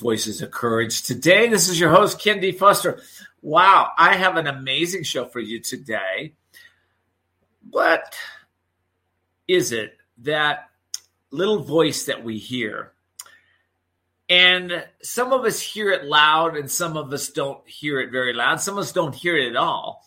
Voices of Courage. Today, this is your host, Ken D. Foster. Wow, I have an amazing show for you today. What is it that little voice that we hear? And some of us hear it loud, and some of us don't hear it very loud. Some of us don't hear it at all.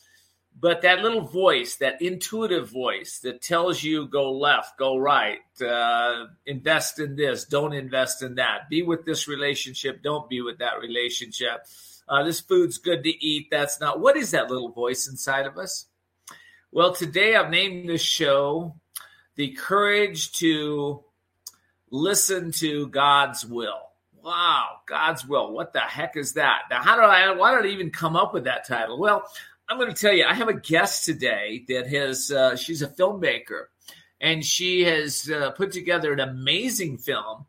But that little voice, that intuitive voice that tells you go left, go right, uh, invest in this, don't invest in that, be with this relationship, don't be with that relationship. Uh, this food's good to eat, that's not. What is that little voice inside of us? Well, today I've named this show The Courage to Listen to God's Will. Wow, God's will. What the heck is that? Now, how did I, why did I even come up with that title? Well, I'm going to tell you, I have a guest today that has, uh, she's a filmmaker and she has uh, put together an amazing film,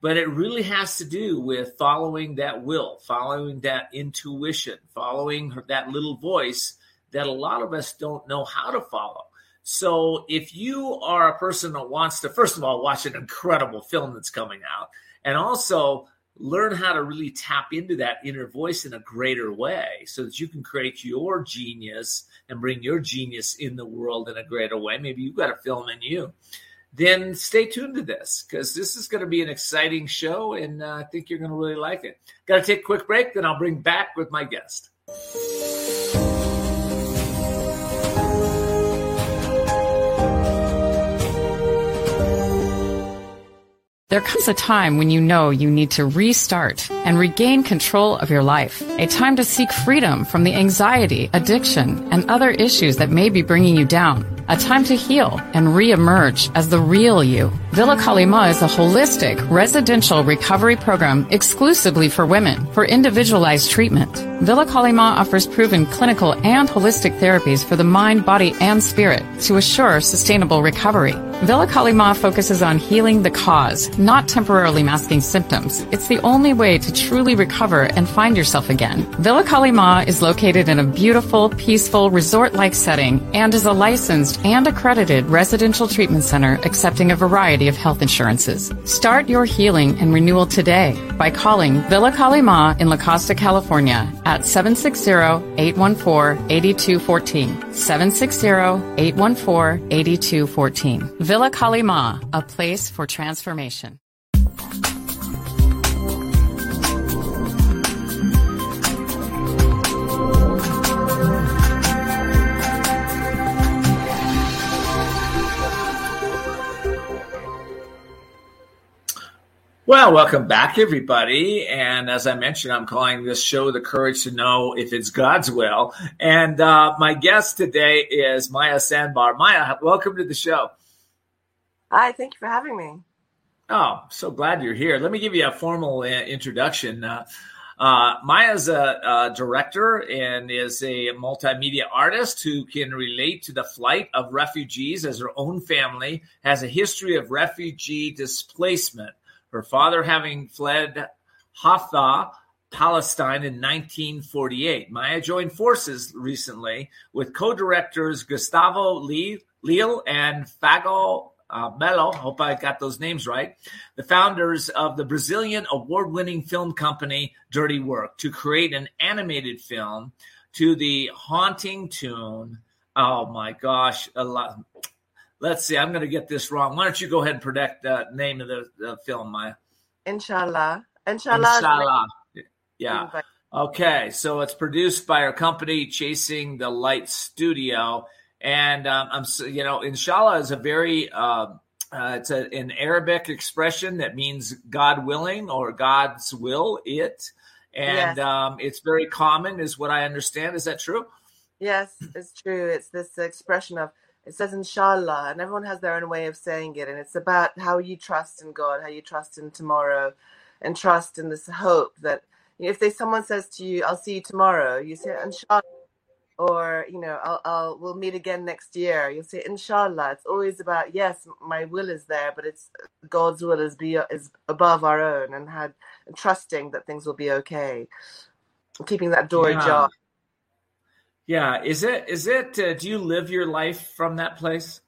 but it really has to do with following that will, following that intuition, following her, that little voice that a lot of us don't know how to follow. So if you are a person that wants to, first of all, watch an incredible film that's coming out, and also learn how to really tap into that inner voice in a greater way so that you can create your genius and bring your genius in the world in a greater way. Maybe you've got a film in you. Then stay tuned to this because this is going to be an exciting show and uh, I think you're going to really like it. Got to take a quick break, then I'll bring back with my guest. There comes a time when you know you need to restart and regain control of your life. A time to seek freedom from the anxiety, addiction, and other issues that may be bringing you down. A time to heal and re-emerge as the real you. Villa Kalima is a holistic residential recovery program exclusively for women for individualized treatment. Villa Kalima offers proven clinical and holistic therapies for the mind, body, and spirit to assure sustainable recovery. Villa Kalima focuses on healing the cause, not temporarily masking symptoms. It's the only way to truly recover and find yourself again. Villa Kalima is located in a beautiful, peaceful, resort-like setting and is a licensed and accredited residential treatment center accepting a variety of health insurances. Start your healing and renewal today by calling Villa Kalima in La Costa, California at 760-814-8214. 760-814-8214. Villa Kalima, a place for transformation. Well, welcome back, everybody. And as I mentioned, I'm calling this show The Courage to Know If It's God's Will. And uh, my guest today is Maya Sanbar. Maya, welcome to the show. Hi, thank you for having me. Oh, so glad you're here. Let me give you a formal uh, introduction. Uh, uh, Maya's a, a, director and is a multimedia artist who can relate to the flight of refugees as her own family has a history of refugee displacement her father having fled Haifa, Palestine in 1948. Maya joined forces recently with co-directors Gustavo Leal and Fago uh, Melo, hope I got those names right, the founders of the Brazilian award winning film company Dirty Work, to create an animated film to the haunting tune. Oh my gosh, a lot let's see, I'm going to get this wrong. Why don't you go ahead and predict the name of the, the film, Maya? Inshallah. Inshallah. Inshallah. Yeah. Okay, so it's produced by our company, Chasing the Light Studio, and um, I'm you know, Inshallah is a very uh, uh, it's a, an Arabic expression that means God willing or God's will it, and yes. um, it's very common, is what I understand. Is that true? Yes, it's true. It's this expression of it says inshallah and everyone has their own way of saying it and it's about how you trust in god how you trust in tomorrow and trust in this hope that you know, if they someone says to you i'll see you tomorrow you say inshallah or you know I'll, I'll we'll meet again next year you'll say inshallah it's always about yes my will is there but it's god's will is be is above our own and had and trusting that things will be okay keeping that door yeah. ajar yeah, is it is it? Uh, do you live your life from that place?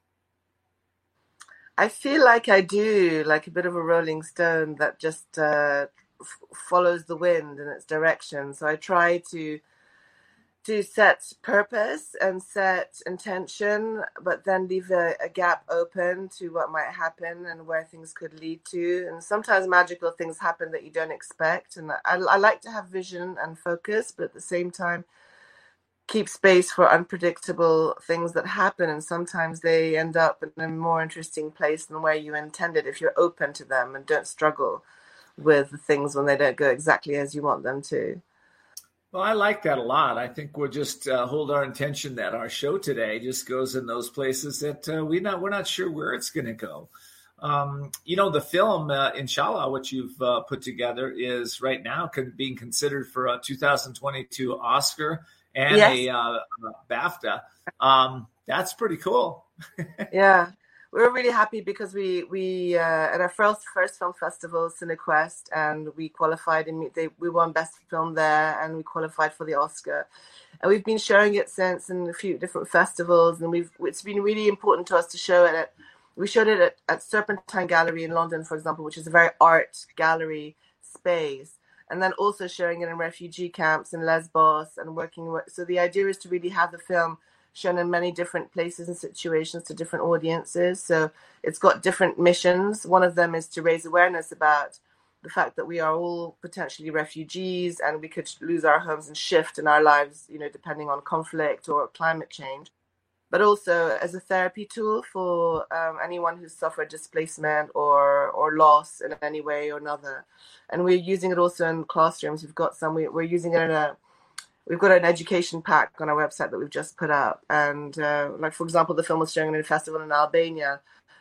I feel like I do, like a bit of a rolling stone that just uh, f- follows the wind in its direction. So I try to to set purpose and set intention, but then leave a, a, gap open to what might happen and where things could lead to. And sometimes magical things happen that you don't expect. And I, I like to have vision and focus, but at the same time, keep space for unpredictable things that happen. And sometimes they end up in a more interesting place than where you intended if you're open to them and don't struggle with the things when they don't go exactly as you want them to. Well, I like that a lot. I think we'll just uh, hold our intention that our show today just goes in those places that uh, we not we're not sure where it's going to go. Um, you know, the film uh, Inshallah, what you've uh, put together, is right now being considered for a 2022 Oscar and yes. a uh, BAFTA. Um, that's pretty cool. yeah, we were really happy because we we uh, at our first first film festival, Cinequest, and we qualified and they, we won best film there, and we qualified for the Oscar. And we've been showing it since in a few different festivals, and we've it's been really important to us to show it. At, we showed it at, at Serpentine Gallery in London, for example, which is a very art gallery space, and then also showing it in refugee camps in Lesbos and working. With, so the idea is to really have the film shown in many different places and situations to different audiences. So it's got different missions. One of them is to raise awareness about the fact that we are all potentially refugees and we could lose our homes and shift in our lives, you know, depending on conflict or climate change. But also as a therapy tool for um, anyone who's suffered displacement or or loss in any way or another, and we're using it also in classrooms. We've got some. We, we're using it in a we've got an education pack on our website that we've just put up. And uh, like for example, the film was showing in a festival in Albania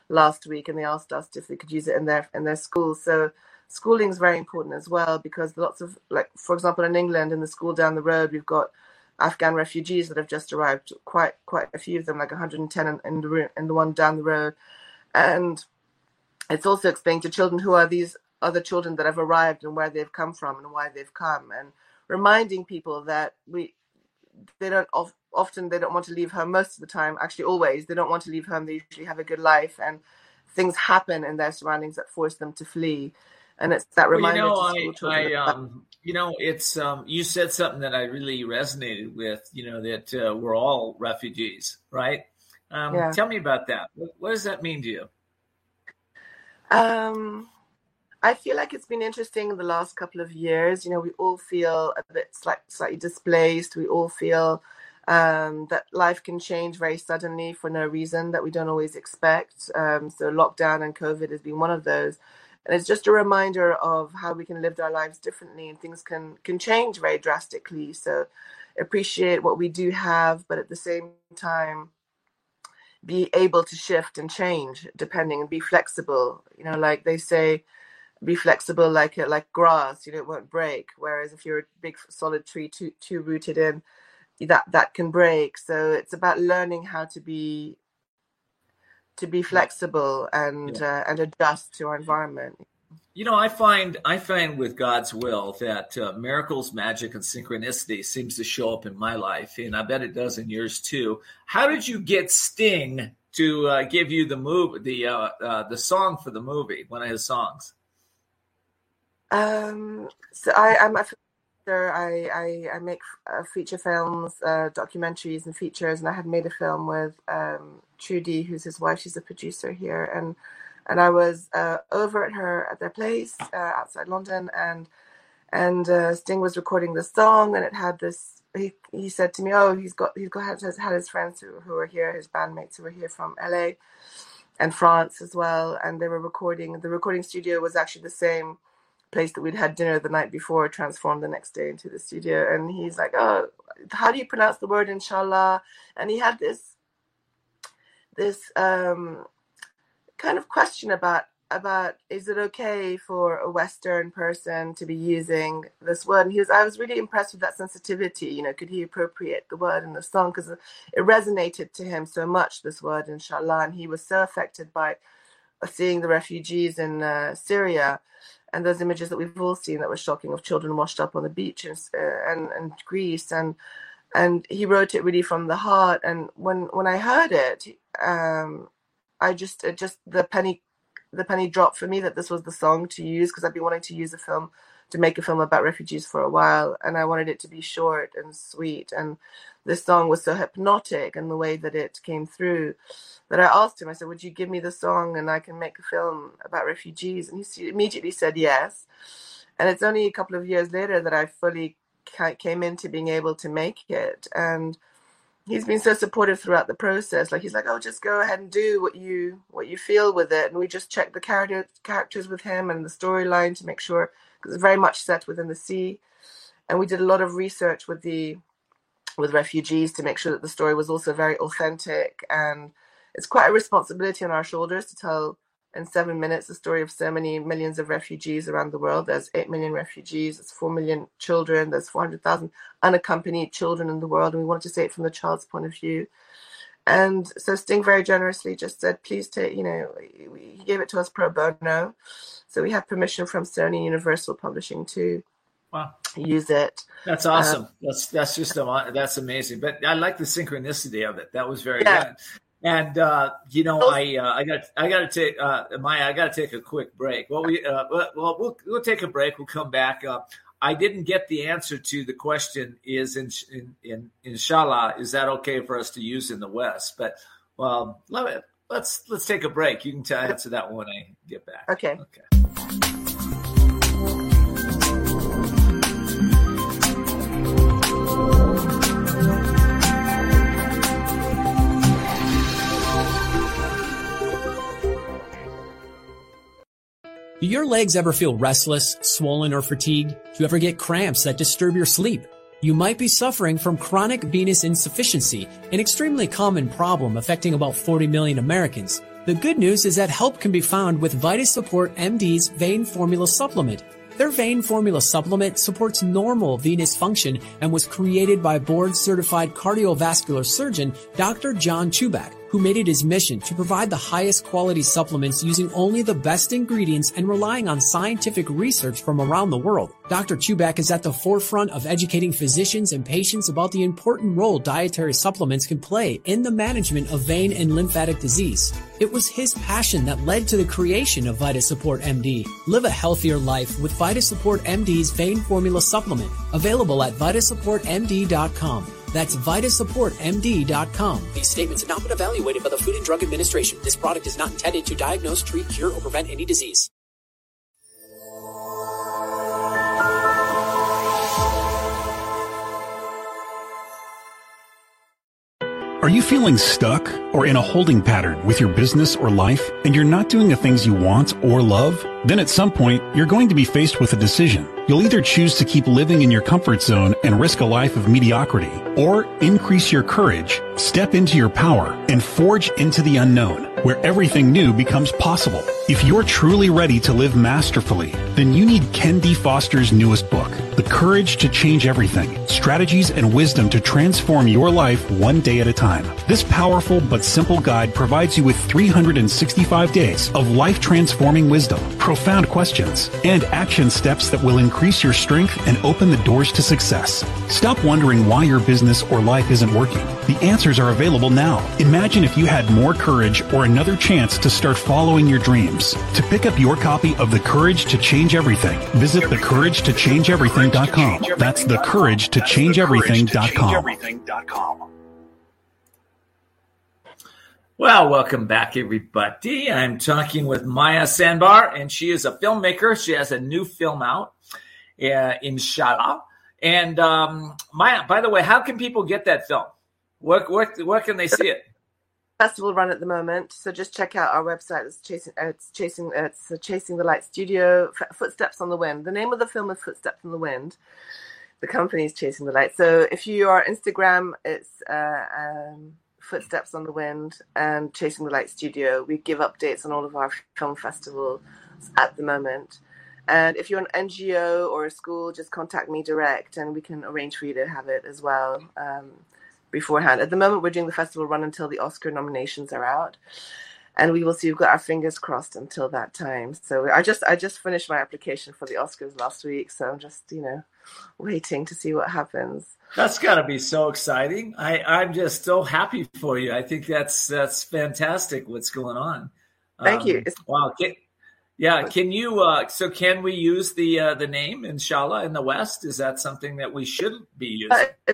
last week, and they asked us if they could use it in their in their schools. So schooling is very important as well because lots of like for example in England in the school down the road we've got Afghan refugees that have just arrived quite quite a few of them like 110 in, in the room in the one down the road. And it's also explaining to children who are these other children that have arrived and where they've come from and why they've come and reminding people that we they don't often they don't want to leave home most of the time actually always. They don't want to leave home. They usually have a good life and things happen in their surroundings that force them to flee and it's that reminder well, you know, I, I um, you know it's um, you said something that i really resonated with you know that uh, we're all refugees right um, yeah. tell me about that what, what does that mean to you um I feel like it's been interesting in the last couple of years. You know, we all feel a bit slight, slightly displaced. We all feel um, that life can change very suddenly for no reason that we don't always expect. Um, so, lockdown and COVID has been one of those. And it's just a reminder of how we can live our lives differently and things can, can change very drastically. So, appreciate what we do have, but at the same time, be able to shift and change depending and be flexible. You know, like they say, be flexible like like grass you know it won't break whereas if you're a big solid tree too too rooted in that that can break so it's about learning how to be to be flexible and yeah. uh, and adjust to our environment. You know i find i find with god's will that uh, miracles magic and synchronicity seems to show up in my life and i bet it does in yours too. How did you get sting to uh, give you the move the uh, uh, the song for the movie one of his songs? Um, so I, I'm a I, I, I make uh, feature films, uh, documentaries, and features, and I had made a film with um, Trudy, who's his wife. She's a producer here, and and I was uh, over at her at their place uh, outside London, and and uh, Sting was recording the song, and it had this. He, he said to me, "Oh, he's got he's got has had his friends who who are here, his bandmates who are here from LA and France as well, and they were recording. The recording studio was actually the same." Place that we'd had dinner the night before transformed the next day into the studio. And he's like, "Oh, how do you pronounce the word inshallah?" And he had this this um, kind of question about about is it okay for a Western person to be using this word? And he was, I was really impressed with that sensitivity. You know, could he appropriate the word in the song because it resonated to him so much this word, inshallah, and he was so affected by seeing the refugees in uh, Syria and those images that we've all seen that were shocking of children washed up on the beach and uh, and, and Greece and and he wrote it really from the heart. And when when I heard it um, I just it just the penny the penny dropped for me that this was the song to use because I've been wanting to use a film to make a film about refugees for a while and I wanted it to be short and sweet and this song was so hypnotic and the way that it came through that I asked him I said would you give me the song and I can make a film about refugees and he immediately said yes and it's only a couple of years later that I fully came into being able to make it and he's been so supportive throughout the process. Like he's like, "Oh, just go ahead and do what you what you feel with it." And we just checked the character characters with him and the storyline to make sure very much set within the sea. And we did a lot of research with the with refugees to make sure that the story was also very authentic. And it's quite a responsibility on our shoulders to tell in seven minutes the story of so many millions of refugees around the world. There's 8 million refugees, there's 4 million children, there's 400,000 unaccompanied children in the world, and we wanted to say it from the child's point of view. And so Sting very generously just said, please take, you know, he gave it to us pro bono. So we have permission from Sony Universal Publishing to wow. use it. That's awesome. Uh, that's that's just a, that's amazing. But I like the synchronicity of it. That was very yeah. good. And uh, you know, I uh, I got I got to take uh, Maya. I got to take a quick break. Well, we uh, well we'll we'll take a break. We'll come back. Uh, I didn't get the answer to the question. Is in, in, in inshallah is that okay for us to use in the West? But well, let, me, let's let's take a break. You can t- answer that when I get back. Okay. Okay. Do your legs ever feel restless, swollen, or fatigued? Do you ever get cramps that disturb your sleep? You might be suffering from chronic venous insufficiency, an extremely common problem affecting about 40 million Americans. The good news is that help can be found with VitaSupport MD's Vein Formula Supplement. Their vein formula supplement supports normal venous function and was created by board certified cardiovascular surgeon Dr. John Chubak who made it his mission to provide the highest quality supplements using only the best ingredients and relying on scientific research from around the world. Dr. Chubak is at the forefront of educating physicians and patients about the important role dietary supplements can play in the management of vein and lymphatic disease. It was his passion that led to the creation of VitaSupport MD. Live a healthier life with VitaSupport MD's Vein Formula Supplement, available at vitasupportmd.com. That's VitaSupportMD.com. These statements have not been evaluated by the Food and Drug Administration. This product is not intended to diagnose, treat, cure, or prevent any disease. Are you feeling stuck or in a holding pattern with your business or life and you're not doing the things you want or love? Then at some point, you're going to be faced with a decision. You'll either choose to keep living in your comfort zone and risk a life of mediocrity, or increase your courage, step into your power, and forge into the unknown, where everything new becomes possible. If you're truly ready to live masterfully, then you need Ken D. Foster's newest book, The Courage to Change Everything, Strategies and Wisdom to Transform Your Life One Day at a Time. This powerful but simple guide provides you with 365 days of life transforming wisdom, profound questions, and action steps that will increase your strength and open the doors to success. Stop wondering why your business or life isn't working. The answers are available now. Imagine if you had more courage or another chance to start following your dreams. To pick up your copy of The Courage to Change Everything, visit thecouragetochangeeverything.com. That's thecouragetochangeeverything.com. Well, welcome back, everybody. I'm talking with Maya Sanbar, and she is a filmmaker. She has a new film out, uh, inshallah. And um, Maya, by the way, how can people get that film? Where can they see it? Festival run at the moment, so just check out our website. It's chasing, uh, it's chasing, uh, it's chasing the light studio. Footsteps on the Wind. The name of the film is Footsteps on the Wind. The company is chasing the light. So if you are Instagram, it's uh, um, Footsteps on the Wind and Chasing the Light Studio. We give updates on all of our film festivals at the moment. And if you're an NGO or a school, just contact me direct and we can arrange for you to have it as well um, beforehand. At the moment, we're doing the festival run until the Oscar nominations are out. and we will see. We've got our fingers crossed until that time. So I just I just finished my application for the Oscars last week, so I'm just you know waiting to see what happens. That's got to be so exciting. I I'm just so happy for you. I think that's that's fantastic. What's going on? Thank um, you. wow. Can, yeah. Can you? Uh, so can we use the uh, the name Inshallah in the West? Is that something that we shouldn't be using? Uh,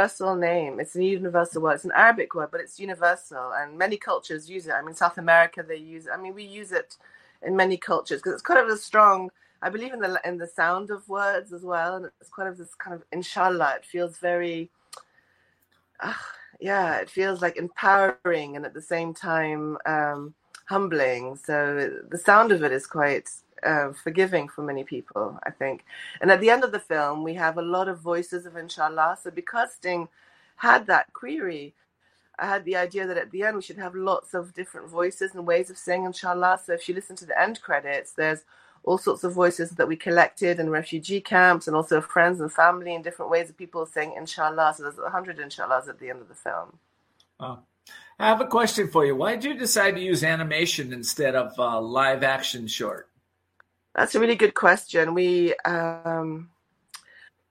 universal name. It's a universal word. It's an Arabic word, but it's universal, and many cultures use it. I mean, South America they use. it. I mean, we use it in many cultures because it's kind of a strong. I believe in the in the sound of words as well, and it's kind of this kind of inshallah. It feels very, uh, yeah, it feels like empowering and at the same time um, humbling. So the sound of it is quite uh, forgiving for many people, I think. And at the end of the film, we have a lot of voices of inshallah. So because Sting had that query, I had the idea that at the end we should have lots of different voices and ways of saying inshallah. So if you listen to the end credits, there's all sorts of voices that we collected in refugee camps and also friends and family and different ways of people saying inshallah. So there's a hundred inshallahs at the end of the film. Oh. I have a question for you. Why did you decide to use animation instead of uh, live action short? That's a really good question. We um,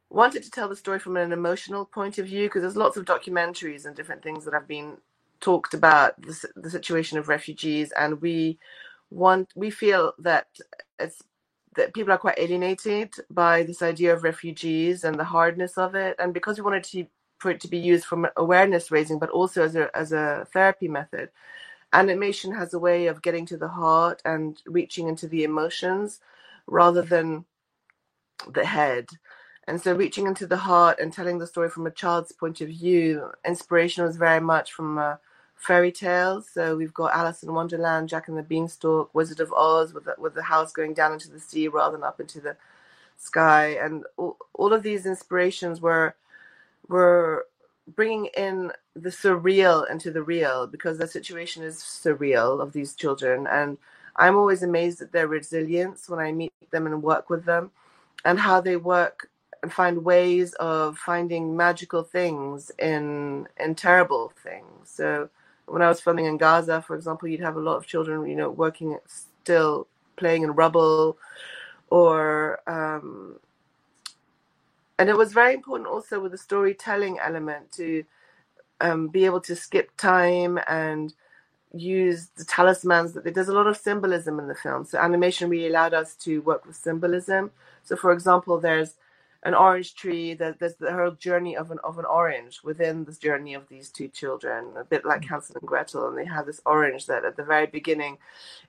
wanted to tell the story from an emotional point of view because there's lots of documentaries and different things that have been talked about the, the situation of refugees, and we want we feel that it's that people are quite alienated by this idea of refugees and the hardness of it, and because we wanted to for it to be used from awareness raising, but also as a as a therapy method animation has a way of getting to the heart and reaching into the emotions rather than the head. And so, reaching into the heart and telling the story from a child's point of view, inspiration was very much from uh, fairy tales. So, we've got Alice in Wonderland, Jack and the Beanstalk, Wizard of Oz, with the, with the house going down into the sea rather than up into the sky. And all, all of these inspirations were were bringing in the surreal into the real because the situation is surreal of these children. And i'm always amazed at their resilience when i meet them and work with them and how they work and find ways of finding magical things in in terrible things. So when i was filming in gaza for example you'd have a lot of children you know working still playing in rubble or um, and it was very important also with the storytelling element to um, be able to skip time and use the talismans that there's a lot of symbolism in the film so animation really allowed us to work with symbolism so for example there's an orange tree that there's the whole journey of an of an orange within this journey of these two children a bit like mm. hansel and gretel and they have this orange that at the very beginning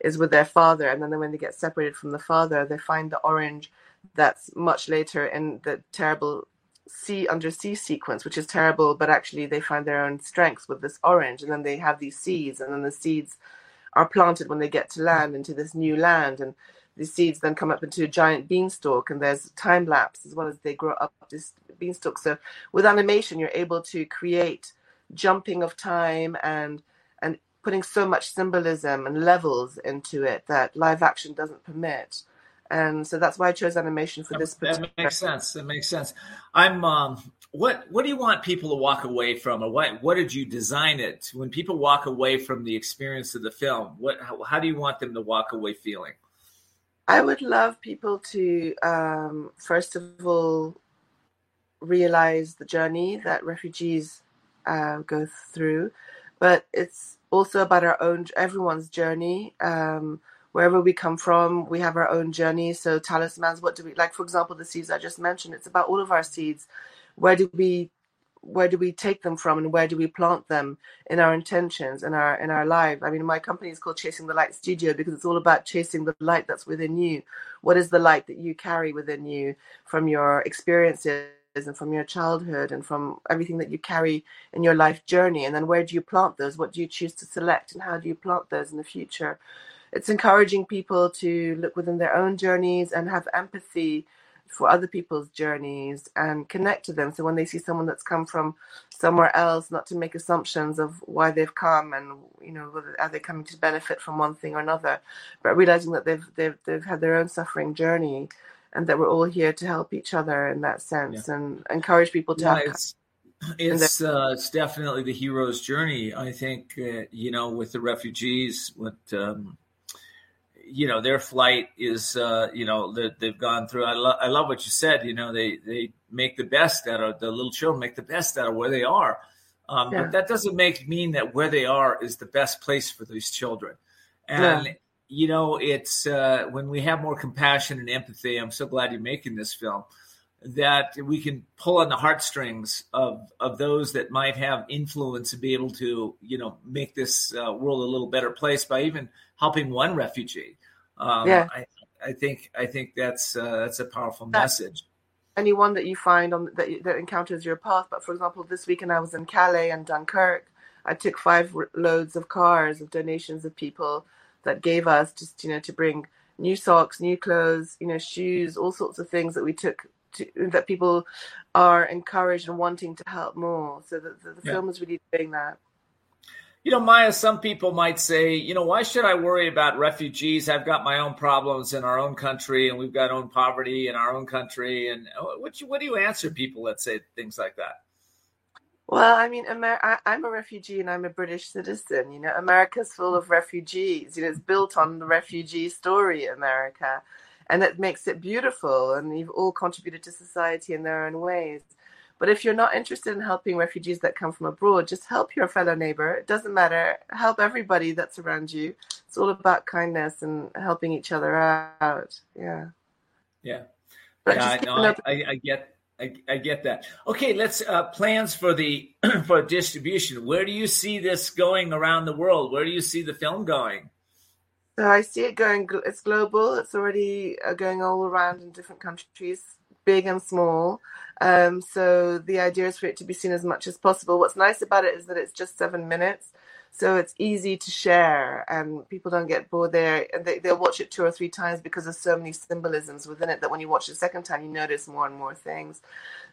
is with their father and then when they get separated from the father they find the orange that's much later in the terrible sea under sea sequence, which is terrible, but actually they find their own strengths with this orange, and then they have these seeds, and then the seeds are planted when they get to land into this new land, and the seeds then come up into a giant beanstalk, and there's time lapse as well as they grow up this beanstalk. So with animation, you're able to create jumping of time and and putting so much symbolism and levels into it that live action doesn't permit and so that's why I chose animation for this. That makes sense. That makes sense. I'm. Um, what What do you want people to walk away from, or what What did you design it? When people walk away from the experience of the film, what How, how do you want them to walk away feeling? I would love people to um, first of all realize the journey that refugees uh, go through, but it's also about our own everyone's journey. Um, wherever we come from, we have our own journey. So talismans, what do we like? For example, the seeds I just mentioned. It's about all of our seeds. Where do we where do we take them from and where do we plant them in our intentions in our in our life i mean my company is called chasing the light studio because it's all about chasing the light that's within you what is the light that you carry within you from your experiences and from your childhood and from everything that you carry in your life journey and then where do you plant those what do you choose to select and how do you plant those in the future it's encouraging people to look within their own journeys and have empathy for other people's journeys and connect to them. So when they see someone that's come from somewhere else, not to make assumptions of why they've come and you know whether are they coming to benefit from one thing or another, but realizing that they've they've they've had their own suffering journey and that we're all here to help each other in that sense yeah. and encourage people to yeah, have it's, It's uh, it's definitely the hero's journey. I think uh, you know with the refugees, what um, you know their flight is uh, you know that they've gone through. I, lo- I love what you said. You know they they make the best out of the little children, make the best out of where they are. Um, yeah. But that doesn't make mean that where they are is the best place for these children. And yeah. you know, it's uh, when we have more compassion and empathy. I'm so glad you're making this film that we can pull on the heartstrings of of those that might have influence and be able to you know make this uh, world a little better place by even helping one refugee. Um, yeah. I, I think I think that's uh, that's a powerful message. Anyone that you find on that that encounters your path. But for example, this weekend I was in Calais and Dunkirk. I took five loads of cars of donations of people that gave us just you know to bring new socks, new clothes, you know, shoes, all sorts of things that we took to, that people are encouraged and wanting to help more. So the, the, the yeah. film is really doing that. You know, Maya, some people might say, you know, why should I worry about refugees? I've got my own problems in our own country, and we've got own poverty in our own country. And uh, what, you, what do you answer people that say things like that? Well, I mean, Amer- I, am a refugee and I'm a British citizen. You know, America's full of refugees. You know, it's built on the refugee story, America and that makes it beautiful and you've all contributed to society in their own ways but if you're not interested in helping refugees that come from abroad just help your fellow neighbor it doesn't matter help everybody that's around you it's all about kindness and helping each other out yeah yeah but yeah, I, no, I, I, get I, I, get that. Okay, let's uh, plans for the for distribution. Where do you see this going around the world? Where do you see the film going? So I see it going. It's global. It's already uh, going all around in different countries, big and small. Um, so the idea is for it to be seen as much as possible. What's nice about it is that it's just seven minutes, so it's easy to share, and people don't get bored there. And they, they'll watch it two or three times because there's so many symbolisms within it that when you watch it a second time, you notice more and more things.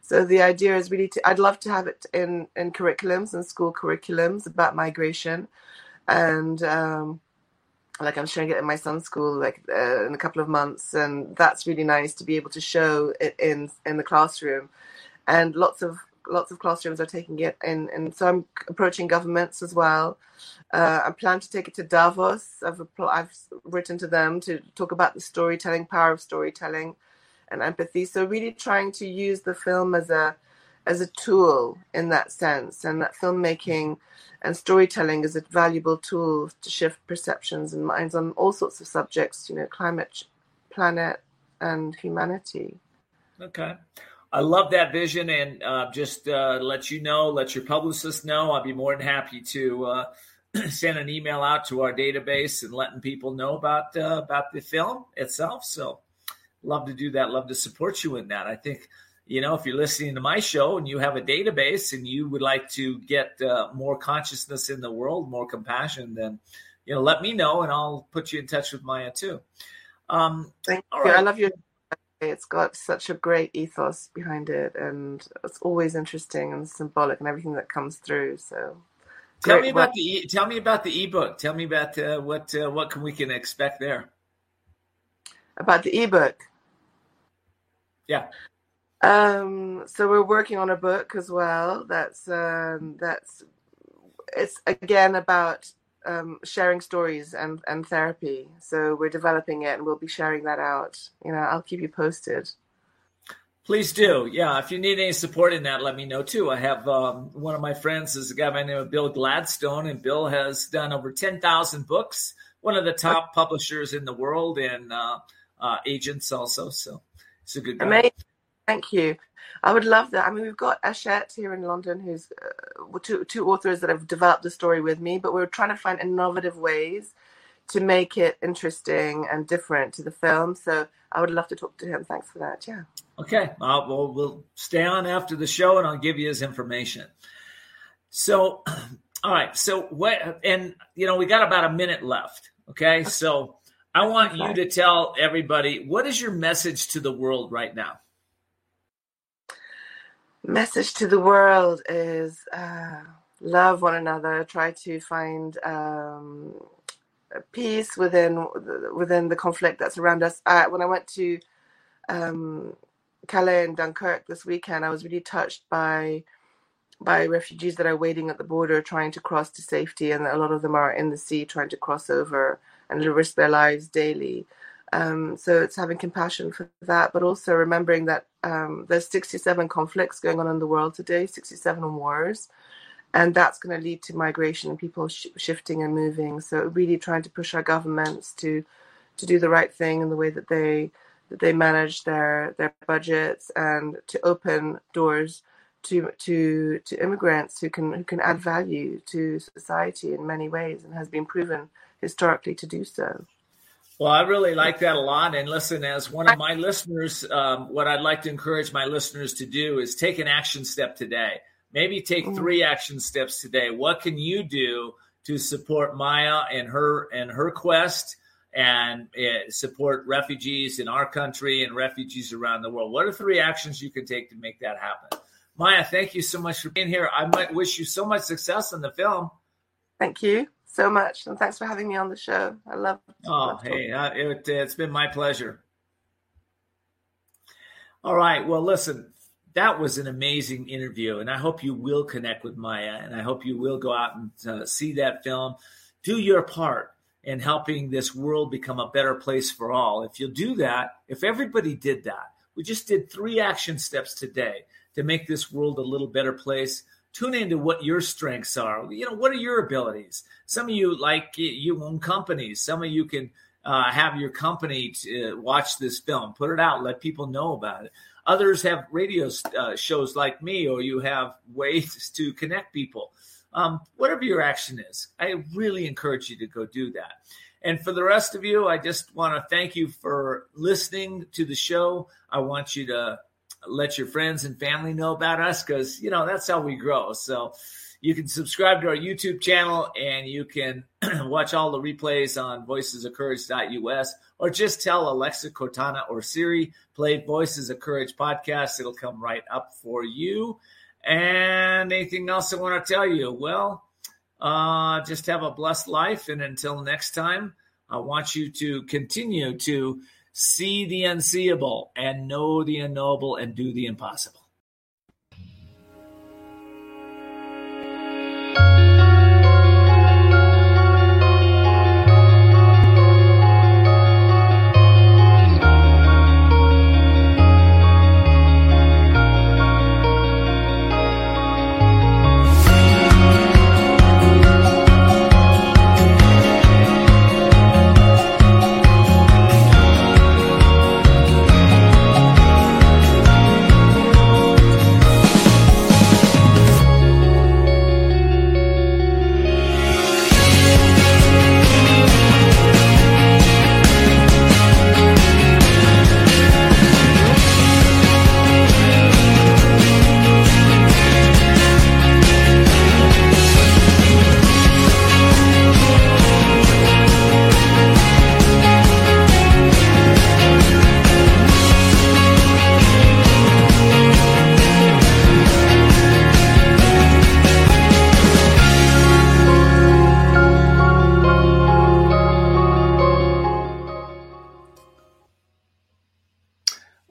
So the idea is really to. I'd love to have it in in curriculums and school curriculums about migration, and. Um, like I'm showing it in my son's school like uh, in a couple of months, and that's really nice to be able to show it in in the classroom, and lots of lots of classrooms are taking it in, and so I'm approaching governments as well. Uh, I plan to take it to Davos. I've I've written to them to talk about the storytelling power of storytelling and empathy. So really trying to use the film as a as a tool in that sense, and that filmmaking and storytelling is a valuable tool to shift perceptions and minds on all sorts of subjects, you know, climate, planet, and humanity. Okay. I love that vision, and uh, just uh, let you know, let your publicist know. I'd be more than happy to uh, send an email out to our database and letting people know about uh, about the film itself. So, love to do that. Love to support you in that. I think you know, if you're listening to my show and you have a database and you would like to get uh, more consciousness in the world, more compassion, then, you know, let me know and I'll put you in touch with Maya too. Um, Thank you. Right. I love your. It's got such a great ethos behind it, and it's always interesting and symbolic and everything that comes through. So, tell me about the tell me about the ebook. Tell me about uh, what uh, what can we can expect there. About the ebook. Yeah. Um, so we're working on a book as well. That's um, that's it's again about um, sharing stories and and therapy. So we're developing it, and we'll be sharing that out. You know, I'll keep you posted. Please do. Yeah, if you need any support in that, let me know too. I have um, one of my friends is a guy by the name of Bill Gladstone, and Bill has done over ten thousand books. One of the top publishers in the world, and uh, uh, agents also. So it's a good guy. Amazing. Thank you. I would love that. I mean, we've got Hachette here in London, who's uh, two, two authors that have developed the story with me, but we're trying to find innovative ways to make it interesting and different to the film. So I would love to talk to him. Thanks for that. Yeah. Okay. Uh, well, we'll stay on after the show and I'll give you his information. So, all right. So, what, and, you know, we got about a minute left. Okay. So, I want you to tell everybody what is your message to the world right now? Message to the world is uh, love one another. Try to find um, peace within within the conflict that's around us. when I went to um, Calais and Dunkirk this weekend, I was really touched by by refugees that are waiting at the border trying to cross to safety, and a lot of them are in the sea trying to cross over and risk their lives daily. Um, so it's having compassion for that, but also remembering that um, there's 67 conflicts going on in the world today, 67 wars, and that's going to lead to migration and people sh- shifting and moving. So really trying to push our governments to to do the right thing in the way that they that they manage their their budgets and to open doors to to to immigrants who can who can add value to society in many ways and has been proven historically to do so. Well, I really like that a lot. And listen, as one of my listeners, um, what I'd like to encourage my listeners to do is take an action step today. Maybe take mm. three action steps today. What can you do to support Maya and her and her quest and uh, support refugees in our country and refugees around the world? What are three actions you can take to make that happen? Maya, thank you so much for being here. I might wish you so much success in the film. Thank you so much, and thanks for having me on the show. I love. Oh, love hey, uh, it, it's been my pleasure. All right. Well, listen, that was an amazing interview, and I hope you will connect with Maya, and I hope you will go out and uh, see that film. Do your part in helping this world become a better place for all. If you'll do that, if everybody did that, we just did three action steps today to make this world a little better place. Tune into what your strengths are. You know, what are your abilities? Some of you like you own companies. Some of you can uh, have your company to watch this film, put it out, let people know about it. Others have radio uh, shows like me, or you have ways to connect people. Um, whatever your action is, I really encourage you to go do that. And for the rest of you, I just want to thank you for listening to the show. I want you to let your friends and family know about us because, you know, that's how we grow. So you can subscribe to our YouTube channel and you can watch all the replays on voicesofcourage.us or just tell Alexa, Cortana, or Siri, play Voices of Courage podcast. It'll come right up for you. And anything else I want to tell you? Well, uh, just have a blessed life. And until next time, I want you to continue to see the unseeable and know the unknowable and do the impossible.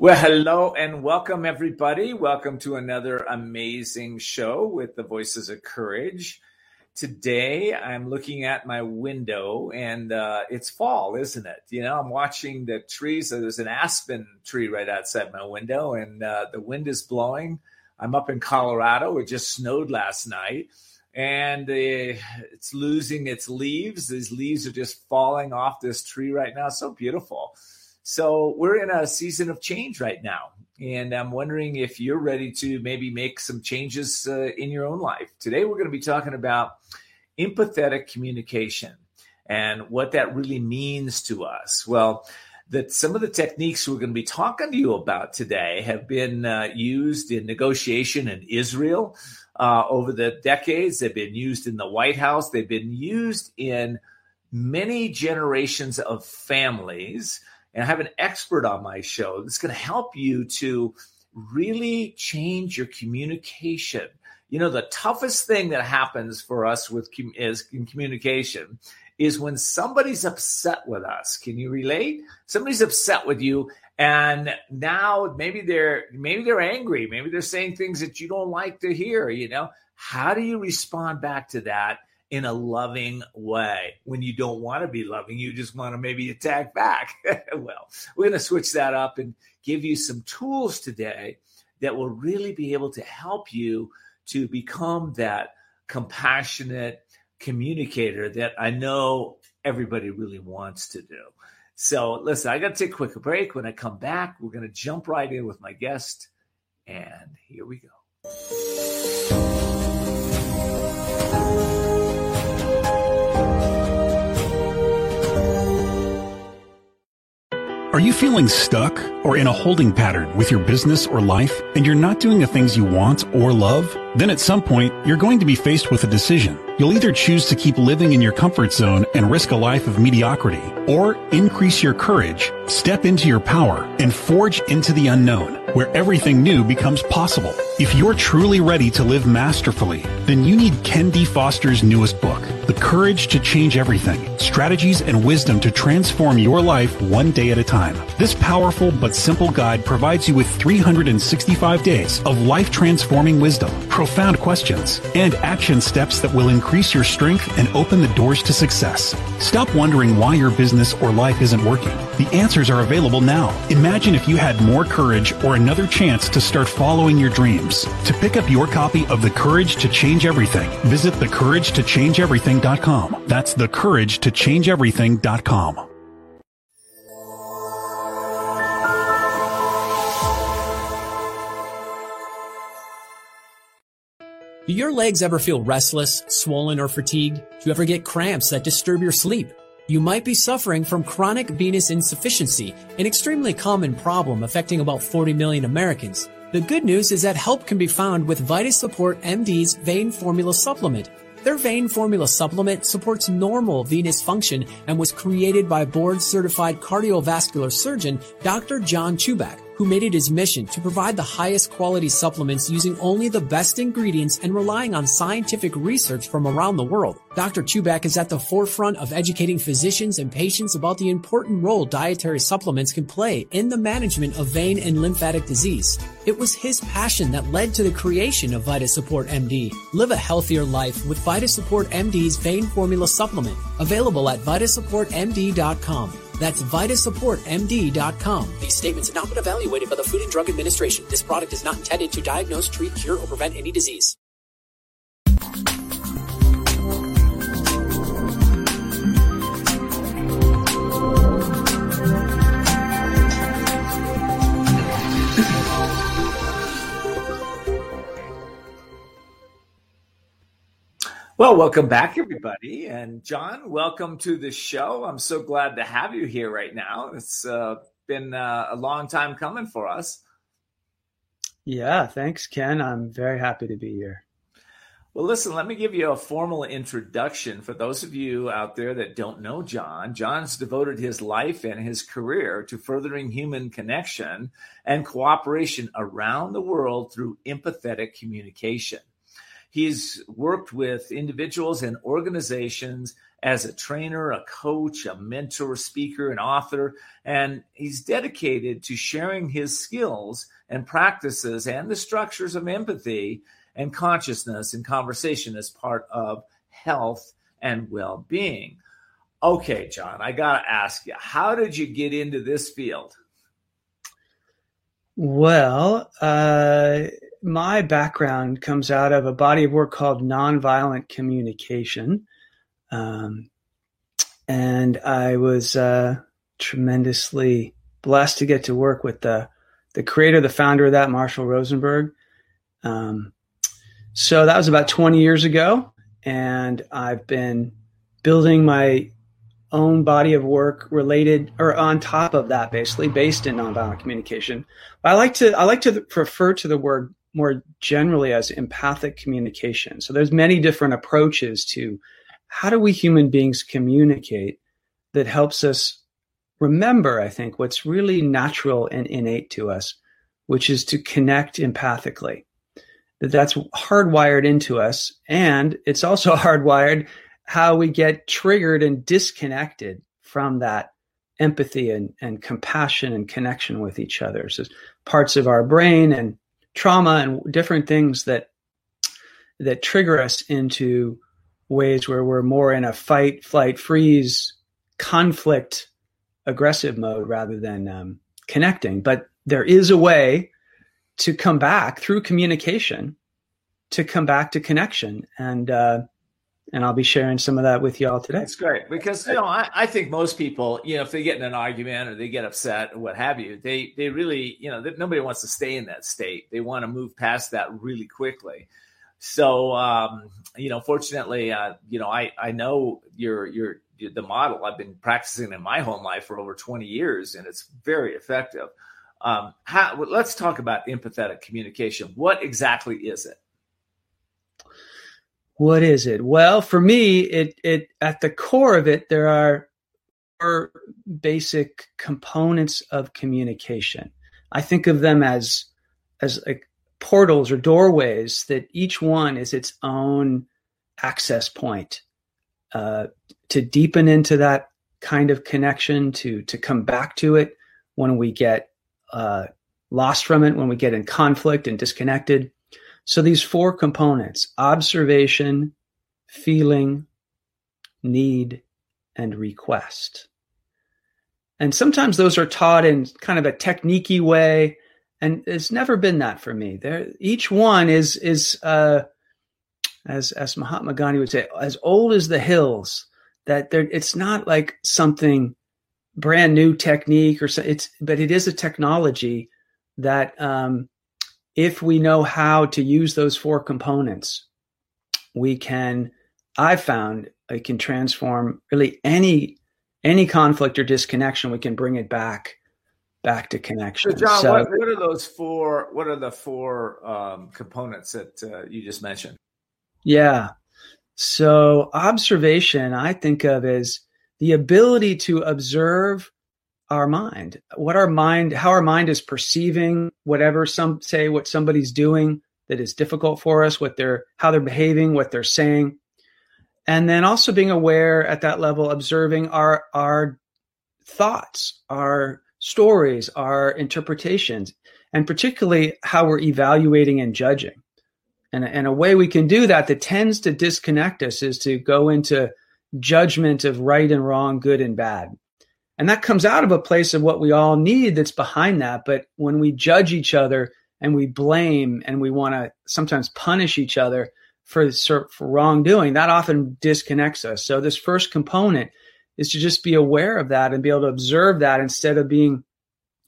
Well, hello and welcome, everybody. Welcome to another amazing show with the Voices of Courage. Today, I'm looking at my window and uh, it's fall, isn't it? You know, I'm watching the trees. There's an aspen tree right outside my window and uh, the wind is blowing. I'm up in Colorado. It just snowed last night and uh, it's losing its leaves. These leaves are just falling off this tree right now. So beautiful. So we're in a season of change right now. And I'm wondering if you're ready to maybe make some changes uh, in your own life. Today, we're going to be talking about empathetic communication and what that really means to us. Well, that some of the techniques we're going to be talking to you about today have been uh, used in negotiation in Israel uh, over the decades. They've been used in the White House. They've been used in many generations of families and I have an expert on my show that's going to help you to really change your communication. You know, the toughest thing that happens for us with is in communication is when somebody's upset with us. Can you relate? Somebody's upset with you and now maybe they're maybe they're angry maybe they're saying things that you don't like to hear you know how do you respond back to that in a loving way when you don't want to be loving you just want to maybe attack back well we're going to switch that up and give you some tools today that will really be able to help you to become that compassionate communicator that I know everybody really wants to do. So, listen, I got to take a quick break. When I come back, we're going to jump right in with my guest. And here we go. Are you feeling stuck or in a holding pattern with your business or life and you're not doing the things you want or love? Then at some point, you're going to be faced with a decision. You'll either choose to keep living in your comfort zone and risk a life of mediocrity or increase your courage, step into your power and forge into the unknown where everything new becomes possible. If you're truly ready to live masterfully, then you need Ken D. Foster's newest book, The Courage to Change Everything, Strategies and Wisdom to Transform Your Life One Day at a Time. This powerful but simple guide provides you with 365 days of life transforming wisdom, profound questions, and action steps that will increase your strength and open the doors to success. Stop wondering why your business or life isn't working. The answers are available now. Imagine if you had more courage or another chance to start following your dreams. To pick up your copy of The Courage to Change Everything, visit thecouragetochangeeverything.com. That's thecouragetochangeeverything.com. Do your legs ever feel restless, swollen, or fatigued? Do you ever get cramps that disturb your sleep? You might be suffering from chronic venous insufficiency, an extremely common problem affecting about 40 million Americans. The good news is that help can be found with VitaSupport MD's Vein Formula Supplement. Their Vein Formula Supplement supports normal venous function and was created by board certified cardiovascular surgeon Dr. John Chubak who made it his mission to provide the highest quality supplements using only the best ingredients and relying on scientific research from around the world. Dr. Chubak is at the forefront of educating physicians and patients about the important role dietary supplements can play in the management of vein and lymphatic disease. It was his passion that led to the creation of VitaSupport MD. Live a healthier life with VitaSupport MD's Vein Formula Supplement, available at vitasupportmd.com. That's VitaSupportMD.com. These statements have not been evaluated by the Food and Drug Administration. This product is not intended to diagnose, treat, cure, or prevent any disease. Well, welcome back, everybody. And John, welcome to the show. I'm so glad to have you here right now. It's uh, been uh, a long time coming for us. Yeah, thanks, Ken. I'm very happy to be here. Well, listen, let me give you a formal introduction for those of you out there that don't know John. John's devoted his life and his career to furthering human connection and cooperation around the world through empathetic communication. He's worked with individuals and organizations as a trainer, a coach, a mentor, speaker, and author, and he's dedicated to sharing his skills and practices and the structures of empathy and consciousness and conversation as part of health and well being. Okay, John, I got to ask you, how did you get into this field? Well, uh, my background comes out of a body of work called nonviolent communication. Um, and I was uh, tremendously blessed to get to work with the, the creator, the founder of that, Marshall Rosenberg. Um, so that was about 20 years ago. And I've been building my own body of work related or on top of that basically based in nonviolent communication i like to i like to refer to the word more generally as empathic communication. So there's many different approaches to how do we human beings communicate that helps us remember, I think, what's really natural and innate to us, which is to connect empathically. That that's hardwired into us. And it's also hardwired how we get triggered and disconnected from that empathy and, and compassion and connection with each other. So parts of our brain and trauma and different things that that trigger us into ways where we're more in a fight, flight, freeze, conflict, aggressive mode rather than um, connecting. But there is a way to come back through communication to come back to connection and uh, and I'll be sharing some of that with y'all today. That's great because you know I, I, think most people you know if they get in an argument or they get upset or what have you they they really you know they, nobody wants to stay in that state they want to move past that really quickly so um, you know fortunately uh, you know I I know you're you're the model I've been practicing in my home life for over 20 years and it's very effective. Um, how, let's talk about empathetic communication. What exactly is it? What is it? Well, for me, it it at the core of it, there are four basic components of communication. I think of them as as like portals or doorways that each one is its own access point uh, to deepen into that kind of connection, to to come back to it when we get uh, lost from it, when we get in conflict and disconnected. So these four components observation, feeling, need, and request. And sometimes those are taught in kind of a techniquey way, and it's never been that for me. There, each one is is uh, as as Mahatma Gandhi would say, as old as the hills. That it's not like something brand new technique or so. It's but it is a technology that um, if we know how to use those four components, we can, I've found it can transform really any any conflict or disconnection, we can bring it back back to connection. So, John, so, what, what, are those four? What are the four um, components that uh, you just mentioned? Yeah. So observation, I think of as the ability to observe our mind, what our mind, how our mind is perceiving whatever some say, what somebody's doing that is difficult for us, what they're, how they're behaving, what they're saying. And then also being aware at that level, observing our, our thoughts, our stories, our interpretations, and particularly how we're evaluating and judging. And, and a way we can do that that tends to disconnect us is to go into judgment of right and wrong, good and bad. And that comes out of a place of what we all need that's behind that. But when we judge each other and we blame and we want to sometimes punish each other for, for wrongdoing, that often disconnects us. So this first component is to just be aware of that and be able to observe that instead of being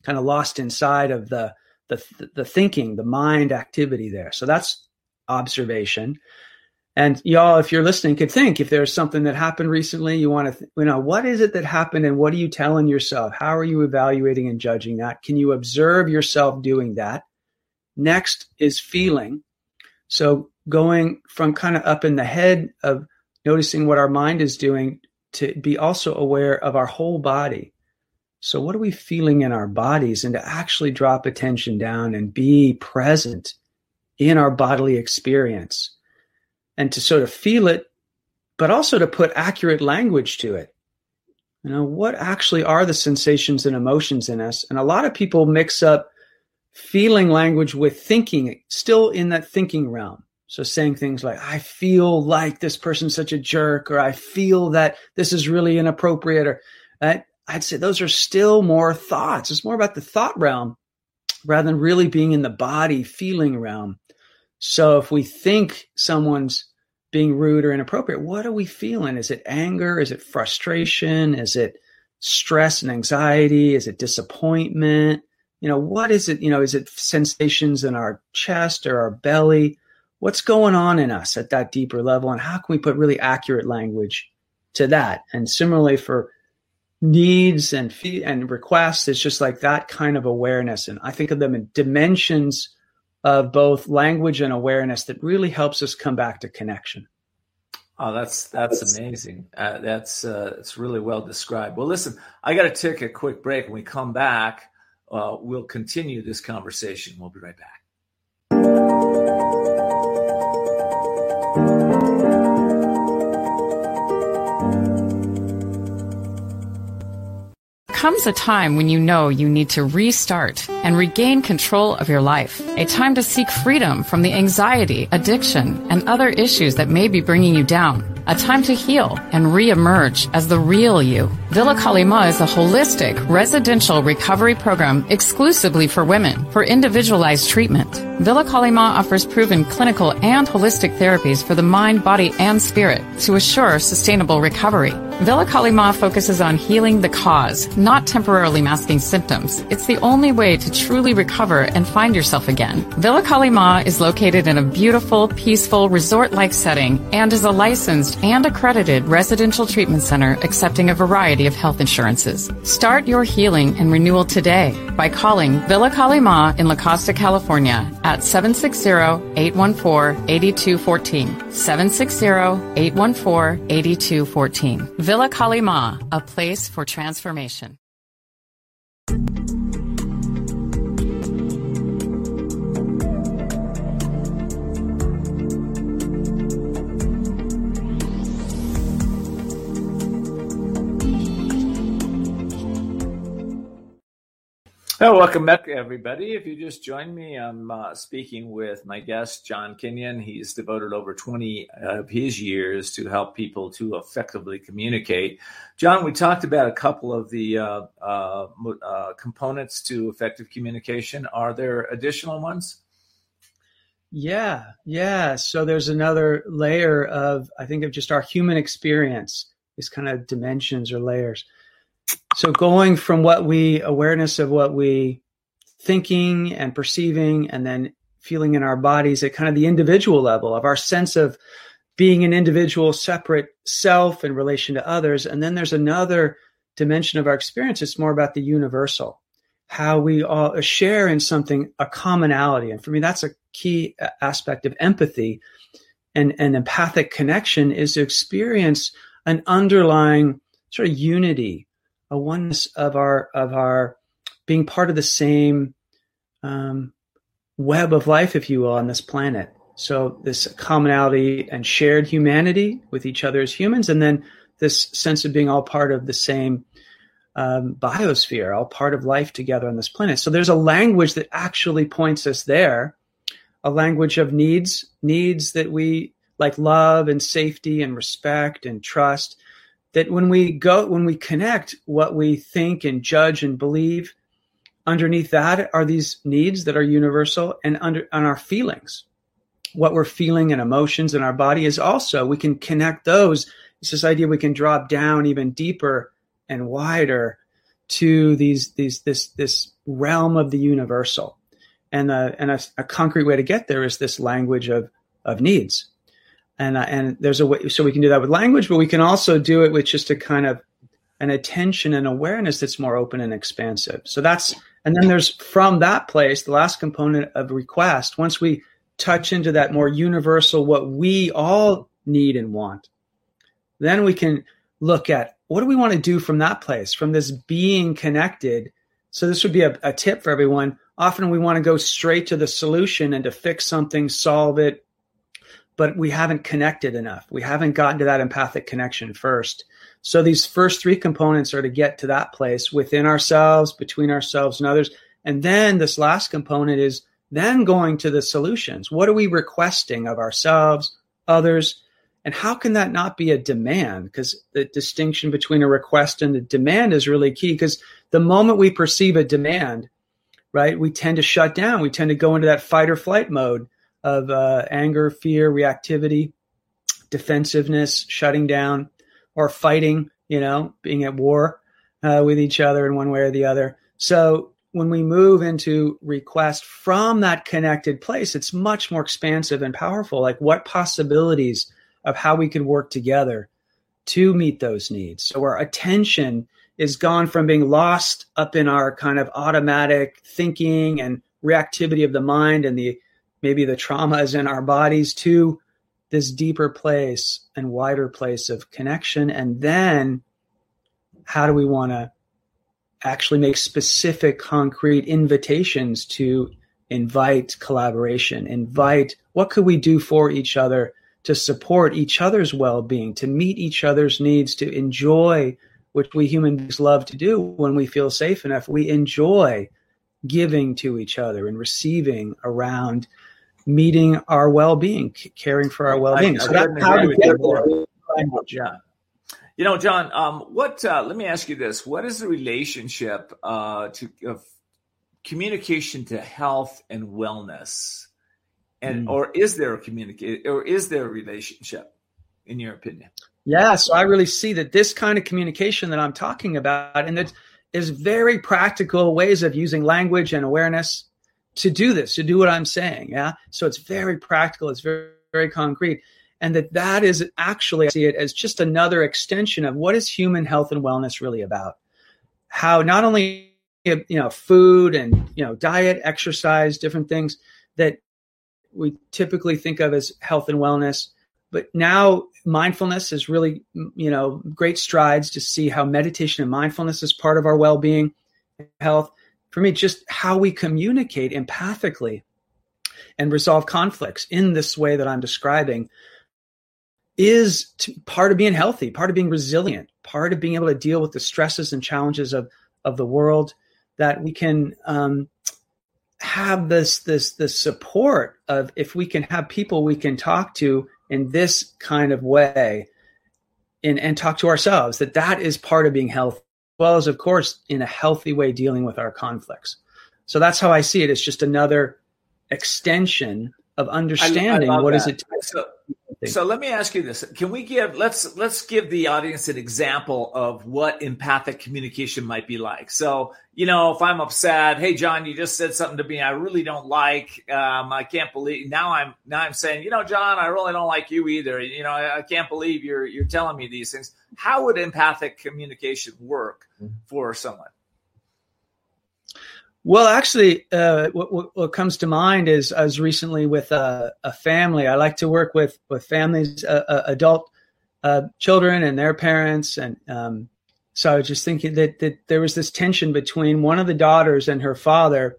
kind of lost inside of the, the, the thinking, the mind activity there. So that's observation. And y'all, if you're listening, could think if there's something that happened recently, you want to, th- you know, what is it that happened and what are you telling yourself? How are you evaluating and judging that? Can you observe yourself doing that? Next is feeling. So going from kind of up in the head of noticing what our mind is doing to be also aware of our whole body. So what are we feeling in our bodies and to actually drop attention down and be present in our bodily experience and to sort of feel it, but also to put accurate language to it. You know, what actually are the sensations and emotions in us? And a lot of people mix up feeling language with thinking, still in that thinking realm. So saying things like, I feel like this person's such a jerk, or I feel that this is really inappropriate, or uh, I'd say those are still more thoughts. It's more about the thought realm rather than really being in the body feeling realm. So if we think someone's being rude or inappropriate, what are we feeling? Is it anger? Is it frustration? Is it stress and anxiety? Is it disappointment? You know, what is it? You know, is it sensations in our chest or our belly? What's going on in us at that deeper level? And how can we put really accurate language to that? And similarly for needs and fee- and requests, it's just like that kind of awareness. And I think of them in dimensions of both language and awareness that really helps us come back to connection. Oh, that's that's amazing. Uh, that's uh, it's really well described. Well, listen, I got to take a quick break. When we come back, uh, we'll continue this conversation. We'll be right back. Comes a time when you know you need to restart and regain control of your life. A time to seek freedom from the anxiety, addiction, and other issues that may be bringing you down. A time to heal and re-emerge as the real you. Villa Kali Ma is a holistic residential recovery program exclusively for women for individualized treatment. Villa Kali Ma offers proven clinical and holistic therapies for the mind, body, and spirit to assure sustainable recovery. Villa Kali Ma focuses on healing the cause, not temporarily masking symptoms. It's the only way to truly recover and find yourself again. Villa Kali Ma is located in a beautiful, peaceful, resort-like setting and is a licensed and accredited residential treatment center accepting a variety of health insurances. Start your healing and renewal today by calling Villa Kali Ma in La Costa, California at 760-814-8214. 760-814-8214. Villa Kali Ma, a place for transformation. Oh, welcome back, everybody. If you just joined me, I'm uh, speaking with my guest, John Kinyon. He's devoted over 20 of his years to help people to effectively communicate. John, we talked about a couple of the uh, uh, uh components to effective communication. Are there additional ones? Yeah, yeah. So there's another layer of, I think, of just our human experience, these kind of dimensions or layers so going from what we awareness of what we thinking and perceiving and then feeling in our bodies at kind of the individual level of our sense of being an individual separate self in relation to others. And then there's another dimension of our experience. It's more about the universal how we all uh, share in something a commonality. And for me that's a key uh, aspect of empathy and an empathic connection is to experience an underlying sort of unity a oneness of our of our being part of the same um, web of life, if you will, on this planet. So this commonality and shared humanity with each other as humans, and then this sense of being all part of the same um, biosphere, all part of life together on this planet. So there's a language that actually points us there, a language of needs, needs that we like love and safety and respect and trust that when we go when we connect what we think and judge and believe underneath that are these needs that are universal and under on our feelings. What we're feeling and emotions in our body is also we can connect those. It's this idea we can drop down even deeper and wider to these these this this realm of the universal. And a, and a, a concrete way to get there is this language of of needs and uh, and there's a way so we can do that with language, but we can also do it with just a kind of an attention and awareness that's more open and expansive. So that's and then there's from that place the last component of request. Once we touch into that more universal, what we all need and want, then we can look at what do we want to do from that place, from this being connected. So this would be a, a tip for everyone. Often we want to go straight to the solution and to fix something, solve it, but we haven't connected enough. We haven't gotten to that empathic connection first. So these first three components are to get to that place within ourselves, between ourselves and others. And then this last component is then going to the solutions. What are we requesting of ourselves, others? And how can that not be a demand? Because the distinction between a request and a demand is really key. Because the moment we perceive a demand, right, we tend to shut down. We tend to go into that fight or flight mode of uh, anger, fear, reactivity, defensiveness, shutting down, or fighting, you know, being at war uh, with each other in one way or the other. So when we move into request from that connected place, it's much more expansive and powerful. Like what possibilities of how we could work together to meet those needs. So our attention is gone from being lost up in our kind of automatic thinking and reactivity of the mind and the maybe the trauma is in our bodies to this deeper place and wider place of connection. And then how do we want to actually make specific, concrete invitations to invite collaboration, invite what could we do for each other to support each other's well being, to meet each other's needs, to enjoy which we human beings love to do when we feel safe enough. We enjoy giving to each other and receiving around meeting our well-being, caring for our well-being. I, so that's how we get there. Yeah. You know, John. Um, what? Uh, let me ask you this: What is the relationship uh, to of communication to health and wellness, and mm. or is there a communicate or is there a relationship, in your opinion? Yeah, so I really see that this kind of communication that I'm talking about, and that is very practical ways of using language and awareness to do this, to do what I'm saying. Yeah. So it's very practical. It's very, very concrete. And that that is actually, I see it as just another extension of what is human health and wellness really about. How not only, you know, food and, you know, diet, exercise, different things that we typically think of as health and wellness, but now mindfulness is really, you know, great strides to see how meditation and mindfulness is part of our well-being, health. For me, just how we communicate empathically and resolve conflicts in this way that I'm describing is part of being healthy, part of being resilient, part of being able to deal with the stresses and challenges of of the world. That we can um, have this this this support of if we can have people we can talk to in this kind of way and, and talk to ourselves that that is part of being healthy as well as of course in a healthy way dealing with our conflicts so that's how i see it it's just another extension of understanding what that. is it so, so let me ask you this: Can we give let's let's give the audience an example of what empathic communication might be like. So you know, if I'm upset, hey John, you just said something to me I really don't like. Um, I can't believe now I'm now I'm saying, you know, John, I really don't like you either. You know, I, I can't believe you're you're telling me these things. How would empathic communication work mm-hmm. for someone? Well, actually, uh, what, what, comes to mind is I was recently with a, a family. I like to work with with families, uh, uh, adult uh, children and their parents, and um, so I was just thinking that that there was this tension between one of the daughters and her father,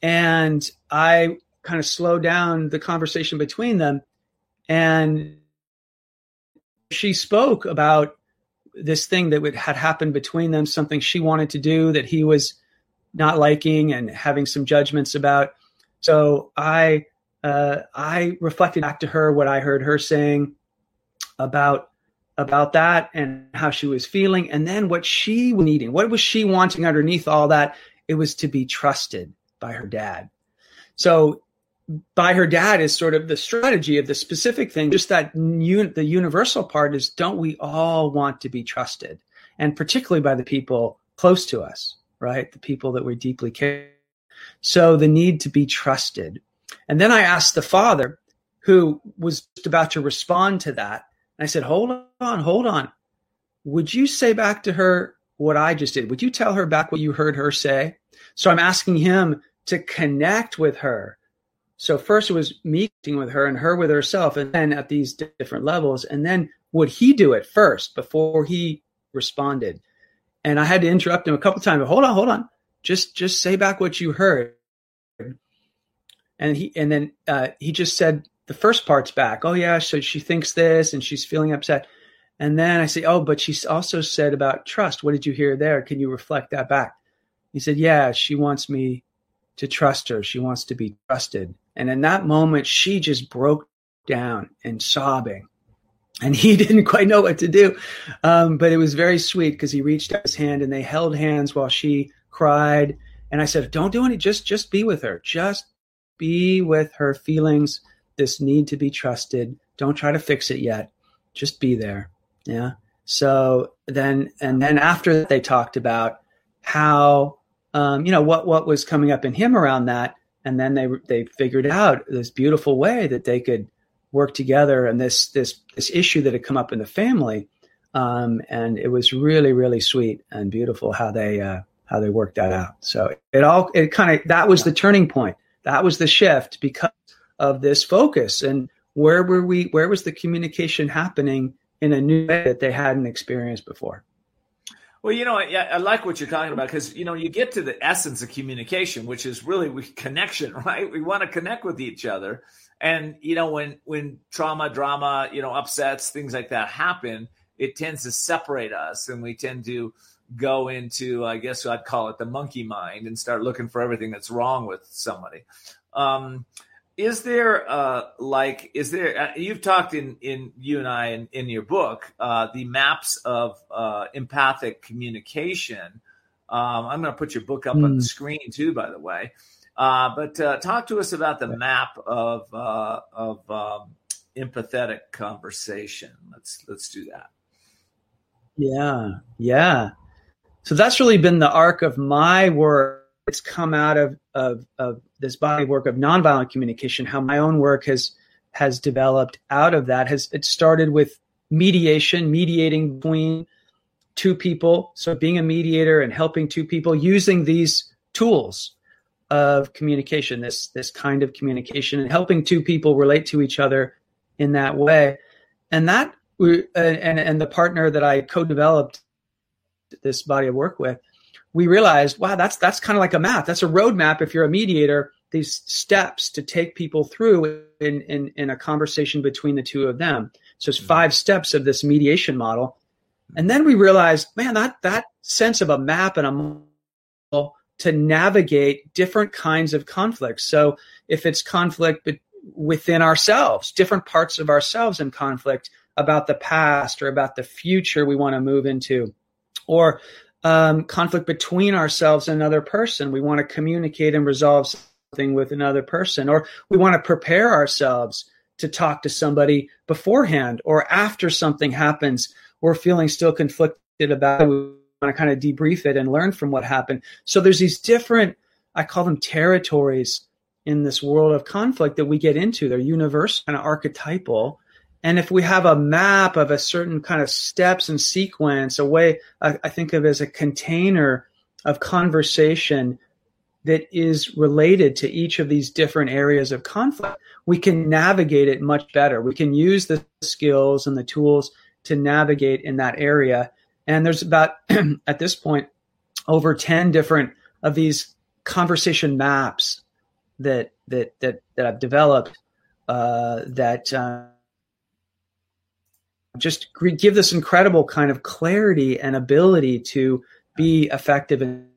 and I kind of slowed down the conversation between them, and she spoke about this thing that had happened between them, something she wanted to do that he was not liking and having some judgments about. So I uh, I reflected back to her what I heard her saying about about that and how she was feeling, and then what she was needing. What was she wanting underneath all that? It was to be trusted by her dad. So by her dad is sort of the strategy of the specific thing. Just that un- the universal part is don't we all want to be trusted, and particularly by the people close to us right? The people that we deeply care. So the need to be trusted. And then I asked the father, who was about to respond to that. And I said, Hold on, hold on. Would you say back to her what I just did? Would you tell her back what you heard her say? So I'm asking him to connect with her. So first it was meeting with her and her with herself, and then at these different levels. And then would he do it first before he responded? And I had to interrupt him a couple times. But hold on, hold on. Just just say back what you heard. And he and then uh, he just said the first part's back. Oh yeah, so she thinks this and she's feeling upset. And then I say, oh, but she also said about trust. What did you hear there? Can you reflect that back? He said, yeah, she wants me to trust her. She wants to be trusted. And in that moment, she just broke down and sobbing and he didn't quite know what to do. Um, but it was very sweet because he reached out his hand and they held hands while she cried. And I said, "Don't do any. Just just be with her. Just be with her feelings. This need to be trusted. Don't try to fix it yet. Just be there." Yeah. So then, and then after that, they talked about how, um, you know, what what was coming up in him around that, and then they they figured out this beautiful way that they could work together and this this this issue that had come up in the family um, and it was really really sweet and beautiful how they uh, how they worked that out. So it all it kind of that was the turning point. That was the shift because of this focus. And where were we where was the communication happening in a new way that they hadn't experienced before? Well, you know, I, I like what you're talking about because you know you get to the essence of communication, which is really connection, right? We want to connect with each other, and you know, when when trauma, drama, you know, upsets, things like that happen, it tends to separate us and we tend to go into, I guess I'd call it the monkey mind and start looking for everything that's wrong with somebody. Um, is there uh, like is there uh, you've talked in in you and i in, in your book uh, the maps of uh, empathic communication um, i'm going to put your book up mm. on the hmm. screen too by the way uh, but uh, talk to us about the map of of um, empathetic conversation. Let's let's do that. Yeah. Yeah. So that's really been the arc of my work. It's come out of, of, of this body of work of nonviolent communication, how my own work has has developed out of that. Has it started with mediation, mediating between two people. So being a mediator and helping two people using these tools of communication, this this kind of communication, and helping two people relate to each other in that way. And that we and and the partner that I co-developed this body of work with we realized, wow, that's that's kind of like a map. That's a roadmap if you're a mediator, these steps to take people through in, in, in a conversation between the two of them. So it's mm-hmm. five steps of this mediation model. And then we realized, man, that that sense of a map and a model to navigate different kinds of conflicts. So if it's conflict within ourselves, different parts of ourselves in conflict about the past or about the future we want to move into, or um, conflict between ourselves and another person. We want to communicate and resolve something with another person, or we want to prepare ourselves to talk to somebody beforehand or after something happens. We're feeling still conflicted about to kind of debrief it and learn from what happened. So there's these different, I call them territories in this world of conflict that we get into. They're universal, kind of archetypal. And if we have a map of a certain kind of steps and sequence, a way I, I think of as a container of conversation that is related to each of these different areas of conflict, we can navigate it much better. We can use the skills and the tools to navigate in that area. And there's about, at this point, over 10 different of these conversation maps that, that, that, that I've developed uh, that, uh, just give this incredible kind of clarity and ability to be effective in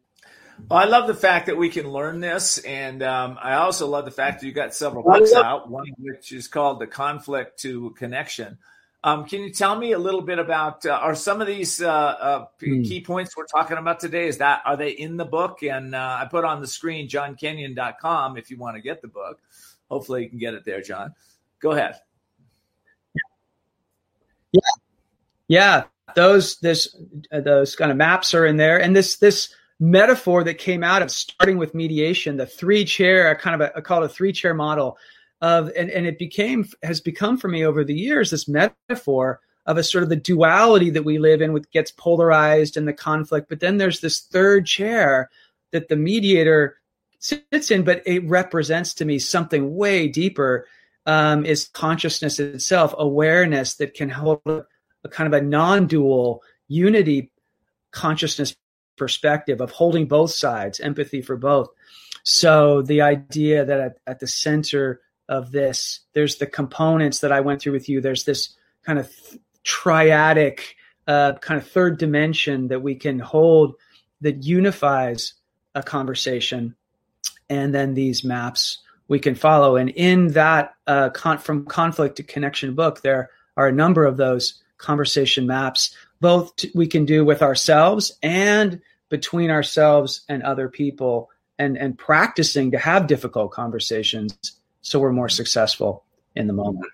well, I love the fact that we can learn this, and um, I also love the fact that you got several books out. One which is called "The Conflict to Connection." Um, can you tell me a little bit about uh, are some of these uh, uh, hmm. key points we're talking about today? Is that are they in the book? And uh, I put on the screen johnkinyon.com if you want to get the book. Hopefully, you can get it there, John. Go ahead. Yeah, yeah. Those this uh, those kind of maps are in there, and this this metaphor that came out of starting with mediation, the three chair, kind of a, I call it a three chair model of, and and it became has become for me over the years this metaphor of a sort of the duality that we live in, which gets polarized and the conflict. But then there's this third chair that the mediator sits in, but it represents to me something way deeper um, is consciousness itself, awareness that can hold a, a kind of a non-dual unity consciousness perspective of holding both sides, empathy for both. So the idea that at, at, the center of this, there's the components that I went through with you. There's this kind of triadic, uh, kind of third dimension that we can hold that unifies a conversation, and then these maps we can follow. And in that uh, con- from conflict to connection book, there are a number of those conversation maps. Both t- we can do with ourselves and between ourselves and other people, and and practicing to have difficult conversations so we're more successful in the moment.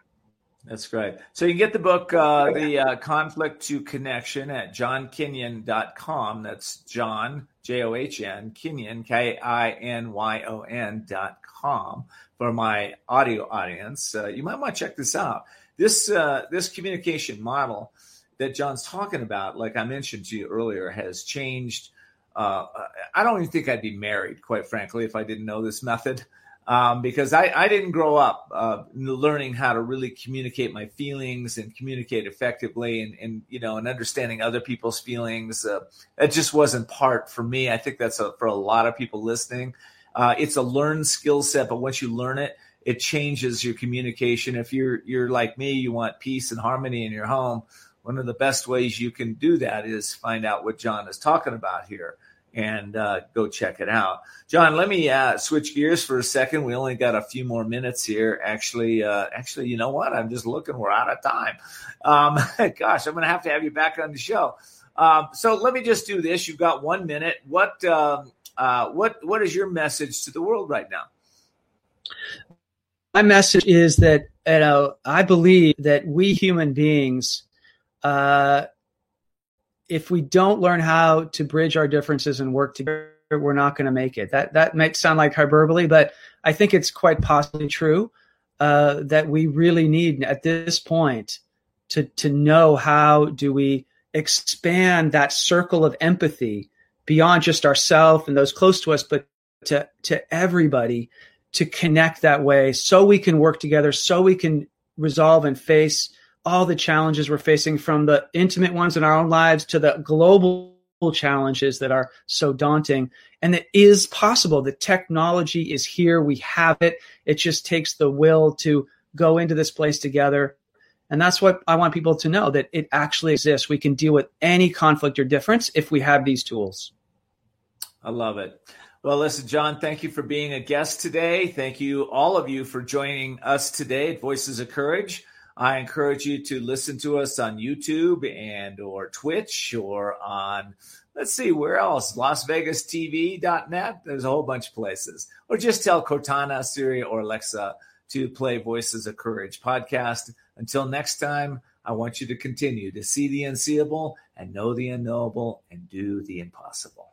That's great. So you can get the book, uh, The uh, Conflict to Connection, at johnkinyon.com. That's John, J O H N, Kinyon, K I N Y O N.com for my audio audience. Uh, you might want to check this out. This, uh, this communication model that John's talking about, like I mentioned to you earlier, has changed. Uh, I don't even think I'd be married, quite frankly, if I didn't know this method um, because I, I didn't grow up uh, learning how to really communicate my feelings and communicate effectively and, and you know and understanding other people's feelings. Uh, it just wasn't part for me. I think that's a, for a lot of people listening. Uh, it's a learned skill set, but once you learn it, it changes your communication. If you're you're like me, you want peace and harmony in your home. one of the best ways you can do that is find out what John is talking about here and uh, go check it out. John, let me uh, switch gears for a second. We only got a few more minutes here. Actually, uh, actually, you know what? I'm just looking. We're out of time. Um, gosh, I'm going to have to have you back on the show. Um, so let me just do this. You've got one minute. What um, uh, what what is your message to the world right now? My message is that you know I believe that we human beings uh, if we don't learn how to bridge our differences and work together, we're not going to make it. That that might sound like hyperbole, but I think it's quite possibly true uh, that we really need at this point to to know how do we expand that circle of empathy beyond just ourselves and those close to us, but to to everybody to connect that way, so we can work together, so we can resolve and face all the challenges we're facing from the intimate ones in our own lives to the global challenges that are so daunting. And it is possible. The technology is here. We have it. It just takes the will to go into this place together. And that's what I want people to know that it actually exists. We can deal with any conflict or difference if we have these tools. I love it. Well, listen, John, thank you for being a guest today. Thank you, all of you, for joining us today at Voices of Courage. I encourage you to listen to us on YouTube and or Twitch or on let's see where else? Lasvegastv.net there's a whole bunch of places. Or just tell cortana siri or alexa to play voices of courage podcast. Until next time i want you to continue to see the unseeable and know the unknowable and do the impossible